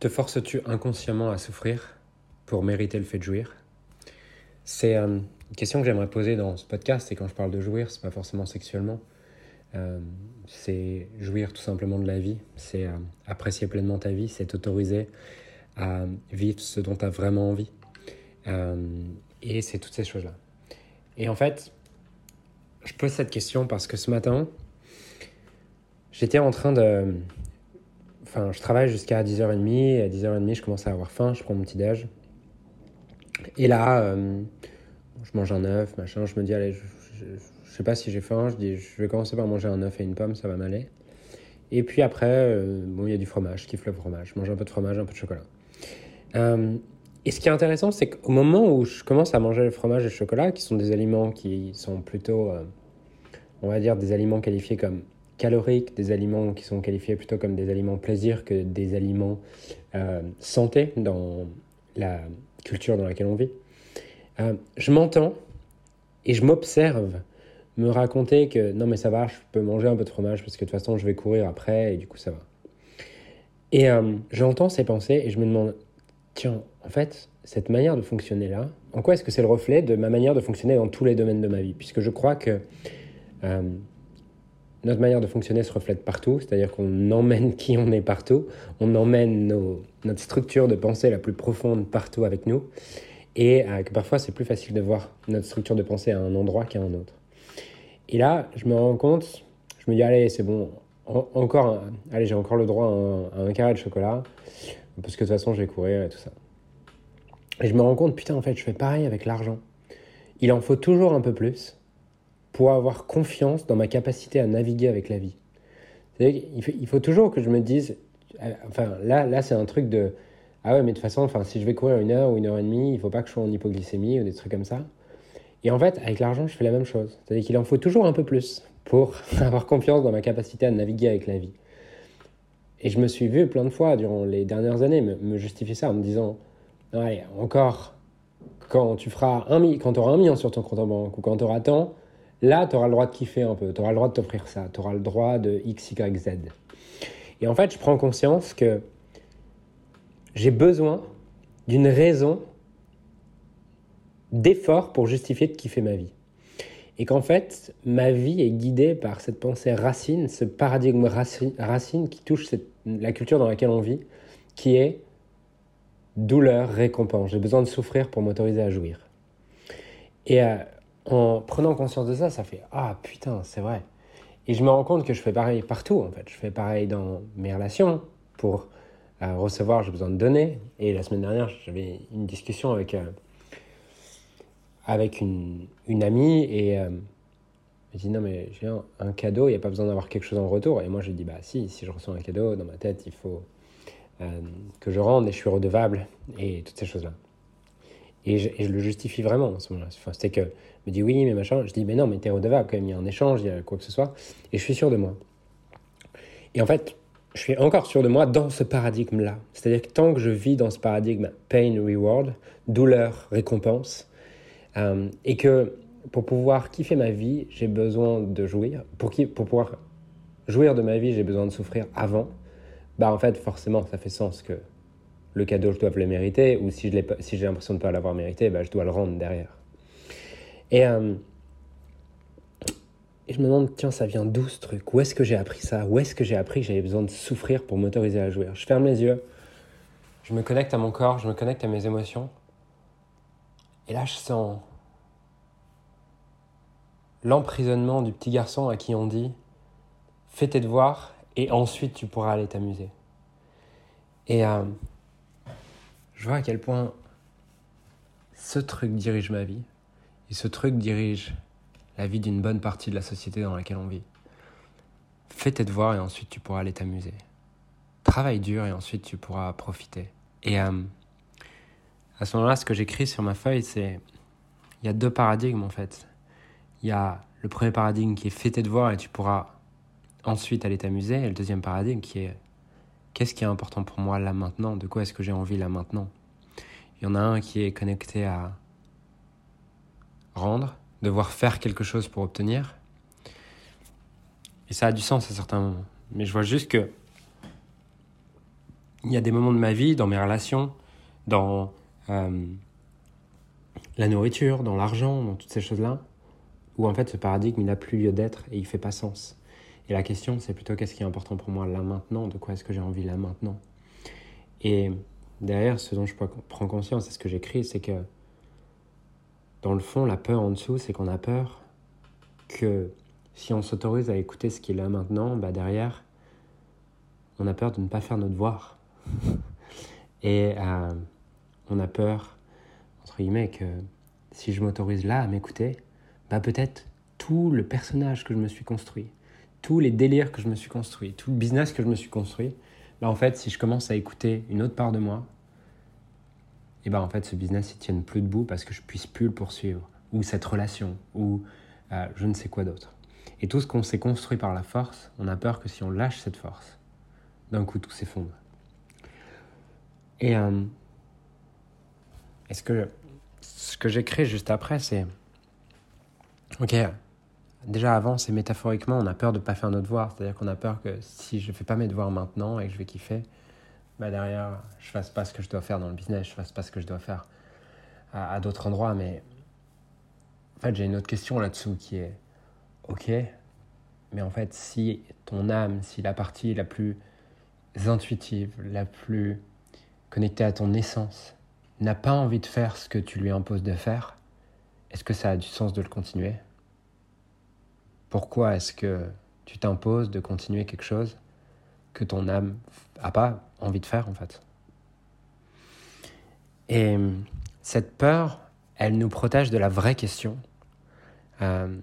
Te forces-tu inconsciemment à souffrir pour mériter le fait de jouir? C'est euh, une question que j'aimerais poser dans ce podcast. Et quand je parle de jouir, c'est pas forcément sexuellement. Euh, c'est jouir tout simplement de la vie. C'est euh, apprécier pleinement ta vie. C'est t'autoriser à vivre ce dont tu as vraiment envie. et c'est toutes ces choses-là. Et en fait, je pose cette question parce que ce matin, j'étais en train de Je travaille jusqu'à 10h30. Et à 10h30, je commence à avoir faim. Je prends mon petit-déj. Et là, euh, je mange un œuf, machin. Je me dis, allez, je, je, sais pas si j'ai faim. Je je vais commencer par manger un œuf et une pomme, ça va m'aller. Et puis après, euh, bon, il y a du fromage. Je kiffe le fromage. Je mange un peu de fromage, un peu de chocolat. Euh, et ce qui est intéressant, c'est qu'au moment où je commence à manger le fromage et le chocolat, qui sont des aliments qui sont plutôt, on va dire, des aliments qualifiés comme caloriques, des aliments qui sont qualifiés plutôt comme des aliments plaisir que des aliments euh, santé dans la culture dans laquelle on vit. Euh, je m'entends et je m'observe me raconter que non mais ça va, je peux manger un peu de fromage parce que de toute façon je vais courir après et du coup ça va. Et euh, j'entends ces pensées et je me demande, tiens, en fait, cette manière de fonctionner là, en quoi est-ce que c'est le reflet de ma manière de fonctionner dans tous les domaines de ma vie? Puisque je crois que notre manière de fonctionner se reflète partout, c'est-à-dire qu'on emmène qui on est partout, on emmène notre structure de pensée la plus profonde partout avec nous, et euh, que parfois c'est plus facile de voir notre structure de pensée à un endroit qu'à un autre. Et là, je me rends compte, je me dis, allez, c'est bon, encore, allez, j'ai encore le droit à un, à un, carré de chocolat, parce que de toute façon, je vais courir et tout ça. Et je me rends compte, putain, en fait, je fais pareil avec l'argent. Il en faut toujours un peu plus pour avoir confiance dans ma capacité à naviguer avec la vie. Il faut, toujours que je me dise, euh, enfin là, là c'est un truc de, ah ouais, mais de toute façon, si je vais courir une heure ou une heure et demie, il faut pas que je sois en hypoglycémie ou des trucs comme ça. Et en fait, avec l'argent, je fais la même chose. C'est-à-dire qu'il en faut toujours un peu plus pour avoir confiance dans ma capacité à naviguer avec la vie. Et je me suis vu plein de fois durant les dernières années me, me justifier ça en me disant, allez, encore, quand tu feras un, quand auras un million sur ton compte en banque ou quand tu auras tant, Là, tu auras le droit de kiffer un peu, tu auras le droit de t'offrir ça, tu auras le droit de X, Y, Z. Et en fait, je prends conscience que j'ai besoin d'une raison d'effort pour justifier de kiffer ma vie. Et qu'en fait, ma vie est guidée par cette pensée racine, ce paradigme racine, qui touche la culture dans laquelle on vit, qui est douleur, récompense. J'ai besoin de souffrir pour m'autoriser à jouir. Et euh, en prenant conscience de ça, ça fait Ah putain, c'est vrai. Et je me rends compte que je fais pareil partout, en fait. Je fais pareil dans mes relations. Pour euh, recevoir, j'ai besoin de donner. Et la semaine dernière, j'avais une discussion avec, euh, avec une, une, amie et euh, elle dit Non, mais j'ai un, cadeau, il n'y a pas besoin d'avoir quelque chose en retour. Et moi, je dis Bah, si, si je reçois un cadeau, dans ma tête, il faut que je rende et je suis redevable et toutes ces choses-là. Et je, le justifie vraiment à ce moment-là. C'était que, me dit oui, mais machin. Je dis, mais non, mais t'es redevable quand même, il y a un échange, il y a quoi que ce soit. Et je suis sûr de moi. Et en fait, je suis encore sûr de moi dans ce paradigme-là. C'est-à-dire que tant que je vis dans ce paradigme pain-reward, douleur-récompense, euh, et que pour pouvoir kiffer ma vie, j'ai besoin de jouir. Pour, qui, pour pouvoir jouir de ma vie, j'ai besoin de souffrir avant. Bah en fait, forcément, ça fait sens que le cadeau, je dois le mériter, ou si j'ai si l'impression de ne pas l'avoir mérité, bah, je dois le rendre derrière. Et, euh, et je me demande, tiens, ça vient d'où ce truc? Où est-ce que j'ai appris ça? Où est-ce que j'ai appris que j'avais besoin de souffrir pour m'autoriser à jouir? Je ferme les yeux, je me connecte à mon corps, je me connecte à mes émotions. Et là, je sens l'emprisonnement du petit garçon à qui on dit fais tes devoirs et ensuite tu pourras aller t'amuser. Et euh, je vois à quel point ce truc dirige ma vie. Et ce truc dirige la vie d'une bonne partie de la société dans laquelle on vit. Fais tes devoirs et ensuite tu pourras aller t'amuser. Travaille dur et ensuite tu pourras profiter. Et euh, à ce moment-là, ce que j'écris sur ma feuille, c'est il y a deux paradigmes en fait. Il y a le premier paradigme qui est fais tes devoirs et tu pourras ensuite aller t'amuser. Et le deuxième paradigme qui est qu'est-ce qui est important pour moi là maintenant? De quoi est-ce que j'ai envie là maintenant? Il y en a un qui est connecté à rendre, devoir faire quelque chose pour obtenir. Et ça a du sens à certains moments. Mais je vois juste que il y a des moments de ma vie, dans mes relations, dans euh, la nourriture, dans l'argent, dans toutes ces choses-là, où en fait ce paradigme n'a plus lieu d'être et il fait pas sens. Et la question c'est plutôt qu'est-ce qui est important pour moi là maintenant, de quoi est-ce que j'ai envie là maintenant. Et derrière ce dont je prends conscience, c'est ce que j'écris, c'est que dans le fond la peur en dessous, c'est qu'on a peur que si on s'autorise à écouter ce qui est là maintenant, bah derrière on a peur de ne pas faire notre devoir. et euh, on a peur, entre guillemets, que si je m'autorise là à m'écouter, bah peut-être tout le personnage que je me suis construit, tous les délires que je me suis construit, tout le business que je me suis construit, bah en fait, si je commence à écouter une autre part de moi, et bah en fait, ce business, il tienne plus debout parce que je puisse plus le poursuivre, ou cette relation, ou euh, je ne sais quoi d'autre. Et tout ce qu'on s'est construit par la force, on a peur que si on lâche cette force, d'un coup, tout s'effondre. Et euh, est-ce que ce que j'écris juste après, c'est Ok, déjà avant, c'est métaphoriquement, on a peur de ne pas faire notre devoir. C'est-à-dire qu'on a peur que si je ne fais pas mes devoirs maintenant et que je vais kiffer, bah derrière, je fasse pas ce que je dois faire dans le business, je fasse pas ce que je dois faire à, à d'autres endroits. Mais en fait, j'ai une autre question là-dessous qui est Ok, mais en fait, si ton âme, si la partie la plus intuitive, la plus connectée à ton essence, n'a pas envie de faire ce que tu lui imposes de faire, est-ce que ça a du sens de le continuer? Pourquoi est-ce que tu t'imposes de continuer quelque chose que ton âme n'a pas envie de faire en fait Et cette peur, elle nous protège de la vraie question. Euh,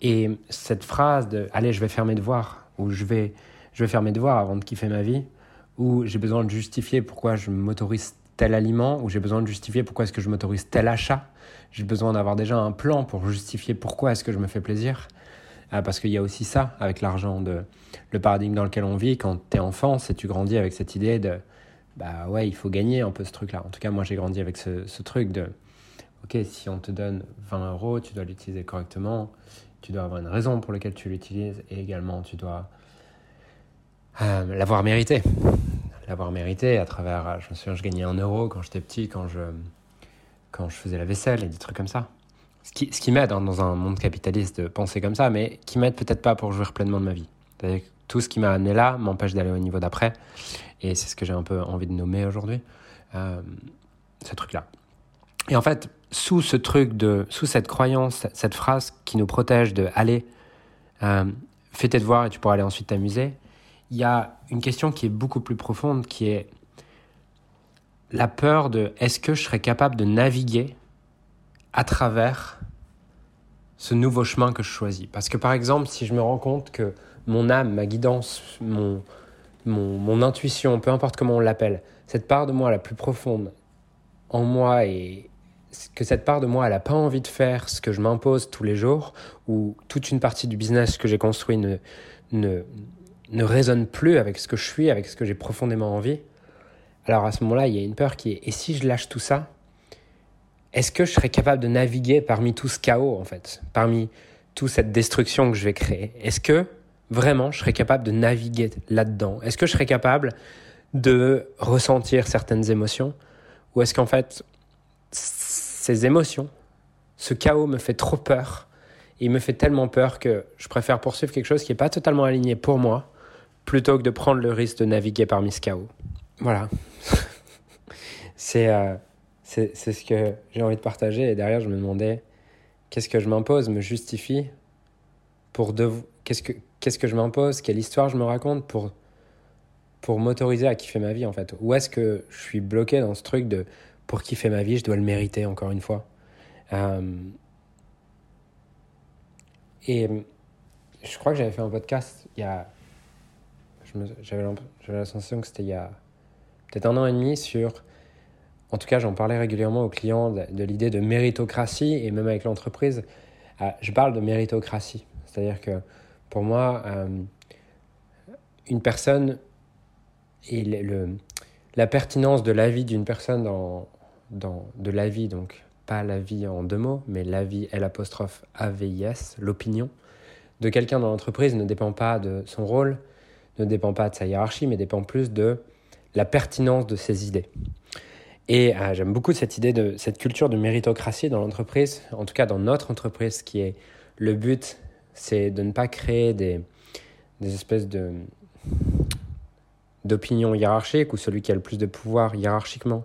et cette phrase de allez, je vais faire mes devoirs, ou je vais, je vais faire mes devoirs avant de kiffer ma vie, ou j'ai besoin de justifier pourquoi je m'autorise tel aliment, ou j'ai besoin de justifier pourquoi est-ce que je m'autorise tel achat. J'ai besoin d'avoir déjà un plan pour justifier pourquoi est-ce que je me fais plaisir. Euh, parce qu'il y a aussi ça avec l'argent, le paradigme dans lequel on vit quand tu es enfant, c'est tu grandis avec cette idée de bah ouais, il faut gagner un peu ce truc-là. En tout cas, moi j'ai grandi avec ce, truc de ok, si on te donne 20 euros, tu dois l'utiliser correctement, tu dois avoir une raison pour laquelle tu l'utilises et également tu dois euh, l'avoir mérité l'avoir mérité à travers. Je me souviens, je gagnais un euro quand j'étais petit, quand je, quand je faisais la vaisselle et des trucs comme ça. Ce qui, m'aide hein, dans un monde capitaliste de penser comme ça, mais qui m'aide peut-être pas pour jouir pleinement de ma vie. Tout ce qui m'a amené là m'empêche d'aller au niveau d'après. Et c'est ce que j'ai un peu envie de nommer aujourd'hui. Euh, ce truc-là. Et en fait, sous ce truc de, sous cette croyance, cette phrase qui nous protège de aller, euh, fais tes devoirs et tu pourras aller ensuite t'amuser, il y a une question qui est beaucoup plus profonde, qui est la peur de est-ce que je serais capable de naviguer à travers ce nouveau chemin que je choisis. Parce que par exemple, si je me rends compte que mon âme, ma guidance, mon, mon, intuition, peu importe comment on l'appelle, cette part de moi la plus profonde en moi et que cette part de moi, elle n'a pas envie de faire ce que je m'impose tous les jours, ou toute une partie du business que j'ai construit ne, ne, ne résonne plus avec ce que je suis, avec ce que j'ai profondément envie, alors à ce moment-là, il y a une peur qui est, et si je lâche tout ça, est-ce que je serais capable de naviguer parmi tout ce chaos, en fait, parmi toute cette destruction que je vais créer? Est-ce que vraiment je serais capable de naviguer là-dedans? Est-ce que je serais capable de ressentir certaines émotions? Ou est-ce qu'en fait, ces émotions, ce chaos me fait trop peur? Il me fait tellement peur que je préfère poursuivre quelque chose qui n'est pas totalement aligné pour moi plutôt que de prendre le risque de naviguer parmi ce chaos. Voilà. Euh, c'est ce que j'ai envie de partager. Et derrière, je me demandais qu'est-ce que je m'impose, me justifie pour de qu'est-ce que qu'est-ce que je m'impose, quelle histoire je me raconte pour pour m'autoriser à kiffer ma vie en fait. Ou est-ce que je suis bloqué dans ce truc de pour kiffer ma vie, je dois le mériter encore une fois. Euh, et je crois que j'avais fait un podcast il y a j'avais la sensation que c'était il y a peut-être un an et demi sur, en tout cas j'en parlais régulièrement aux clients de, l'idée de méritocratie et même avec l'entreprise, euh, je parle de méritocratie. C'est-à-dire que pour moi, euh, une personne et le, la pertinence de la vie d'une personne dans, dans de la vie, donc pas la vie en deux mots, mais la vie L l'opinion de quelqu'un dans l'entreprise ne dépend pas de son rôle, ne dépend pas de sa hiérarchie, mais dépend plus de la pertinence de ces idées. Et euh, j'aime beaucoup cette idée de cette culture de méritocratie dans l'entreprise, en tout cas dans notre entreprise, qui est le but, c'est de ne pas créer des, espèces de d'opinions hiérarchiques où celui qui a le plus de pouvoir hiérarchiquement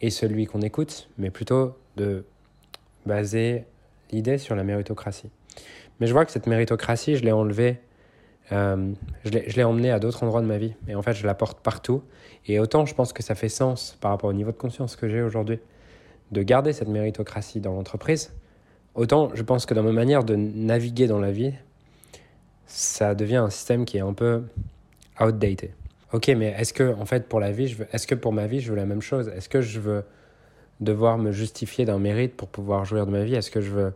est celui qu'on écoute, mais plutôt de baser l'idée sur la méritocratie. Mais je vois que cette méritocratie, je l'ai enlevée, euh, je l'ai emmenée à d'autres endroits de ma vie. Et en fait, je la porte partout. Et autant je pense que ça fait sens par rapport au niveau de conscience que j'ai aujourd'hui de garder cette méritocratie dans l'entreprise, autant je pense que dans ma manière de naviguer dans la vie, ça devient un système qui est un peu outdated. Ok, mais est-ce que en fait pour la vie, est-ce que pour ma vie je veux la même chose? Est-ce que je veux devoir me justifier d'un mérite pour pouvoir jouir de ma vie? Est-ce que je veux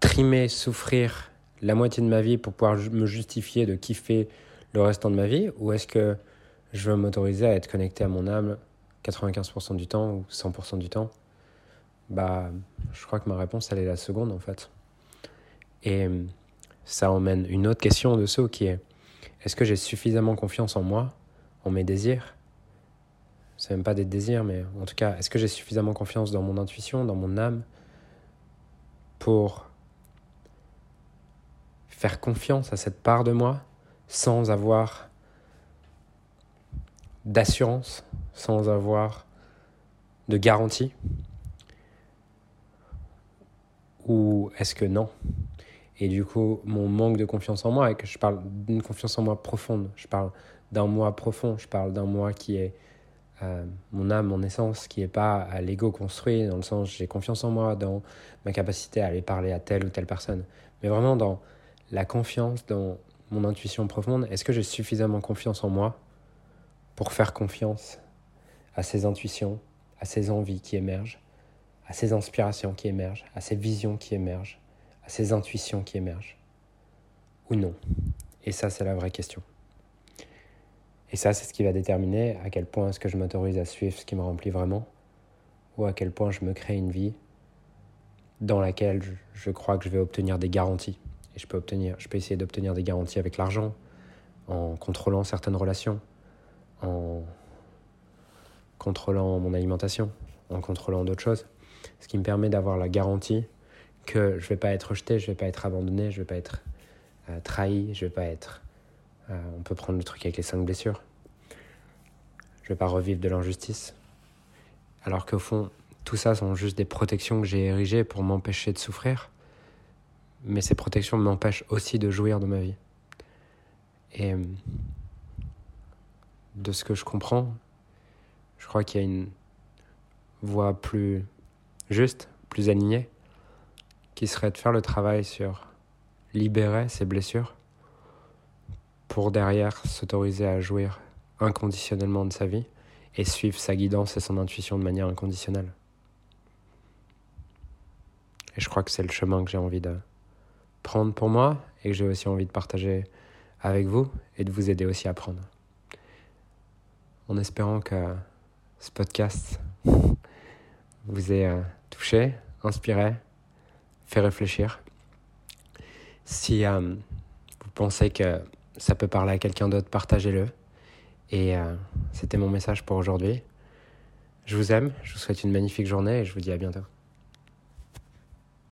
trimer, souffrir la moitié de ma vie pour pouvoir me justifier de kiffer le restant de ma vie Ou est-ce que je veux m'autoriser à être connecté à mon âme 95% du temps ou 100% du temps? Bah, je crois que ma réponse, elle est la seconde en fait. Et ça emmène une autre question de ce qui est est-ce que j'ai suffisamment confiance en moi, en mes désirs? C'est même pas des désirs, mais en tout cas, est-ce que j'ai suffisamment confiance dans mon intuition, dans mon âme, pour faire confiance à cette part de moi sans avoir d'assurance, sans avoir de garantie? Ou est-ce que non? Et du coup, mon manque de confiance en moi, et que je parle d'une confiance en moi profonde, je parle d'un moi profond, je parle d'un moi qui est euh, mon âme, mon essence, qui n'est pas l'ego construit, dans le sens j'ai confiance en moi, dans ma capacité à aller parler à telle ou telle personne, mais vraiment dans la confiance, dans mon intuition profonde. Est-ce que j'ai suffisamment confiance en moi pour faire confiance à ces intuitions, à ces envies qui émergent, à ces inspirations qui émergent, à ces visions qui émergent, à ces intuitions qui émergent Ou non? Et ça, c'est la vraie question. Et ça, c'est ce qui va déterminer à quel point est-ce que je m'autorise à suivre ce qui me remplit vraiment, ou à quel point je me crée une vie dans laquelle je crois que je vais obtenir des garanties. Et je peux, obtenir, je peux essayer d'obtenir des garanties avec l'argent, en contrôlant certaines relations, en contrôlant mon alimentation, en contrôlant d'autres choses. Ce qui me permet d'avoir la garantie que je ne vais pas être rejeté, je ne vais pas être abandonné, je ne vais pas être euh, trahi, je ne vais pas être... Euh, on peut prendre le truc avec les cinq blessures. Je ne vais pas revivre de l'injustice. Alors qu'au fond, tout ça sont juste des protections que j'ai érigées pour m'empêcher de souffrir mais ces protections m'empêchent aussi de jouir de ma vie. Et de ce que je comprends, je crois qu'il y a une voie plus juste, plus alignée, qui serait de faire le travail sur libérer ses blessures pour derrière s'autoriser à jouir inconditionnellement de sa vie et suivre sa guidance et son intuition de manière inconditionnelle. Et je crois que c'est le chemin que j'ai envie de, prendre pour moi et que j'ai aussi envie de partager avec vous et de vous aider aussi à prendre. En espérant que ce podcast vous ait euh, touché, inspiré, fait réfléchir. Si euh, vous pensez que ça peut parler à quelqu'un d'autre, partagez-le. Et euh, c'était mon message pour aujourd'hui. Je vous aime, je vous souhaite une magnifique journée et je vous dis à bientôt.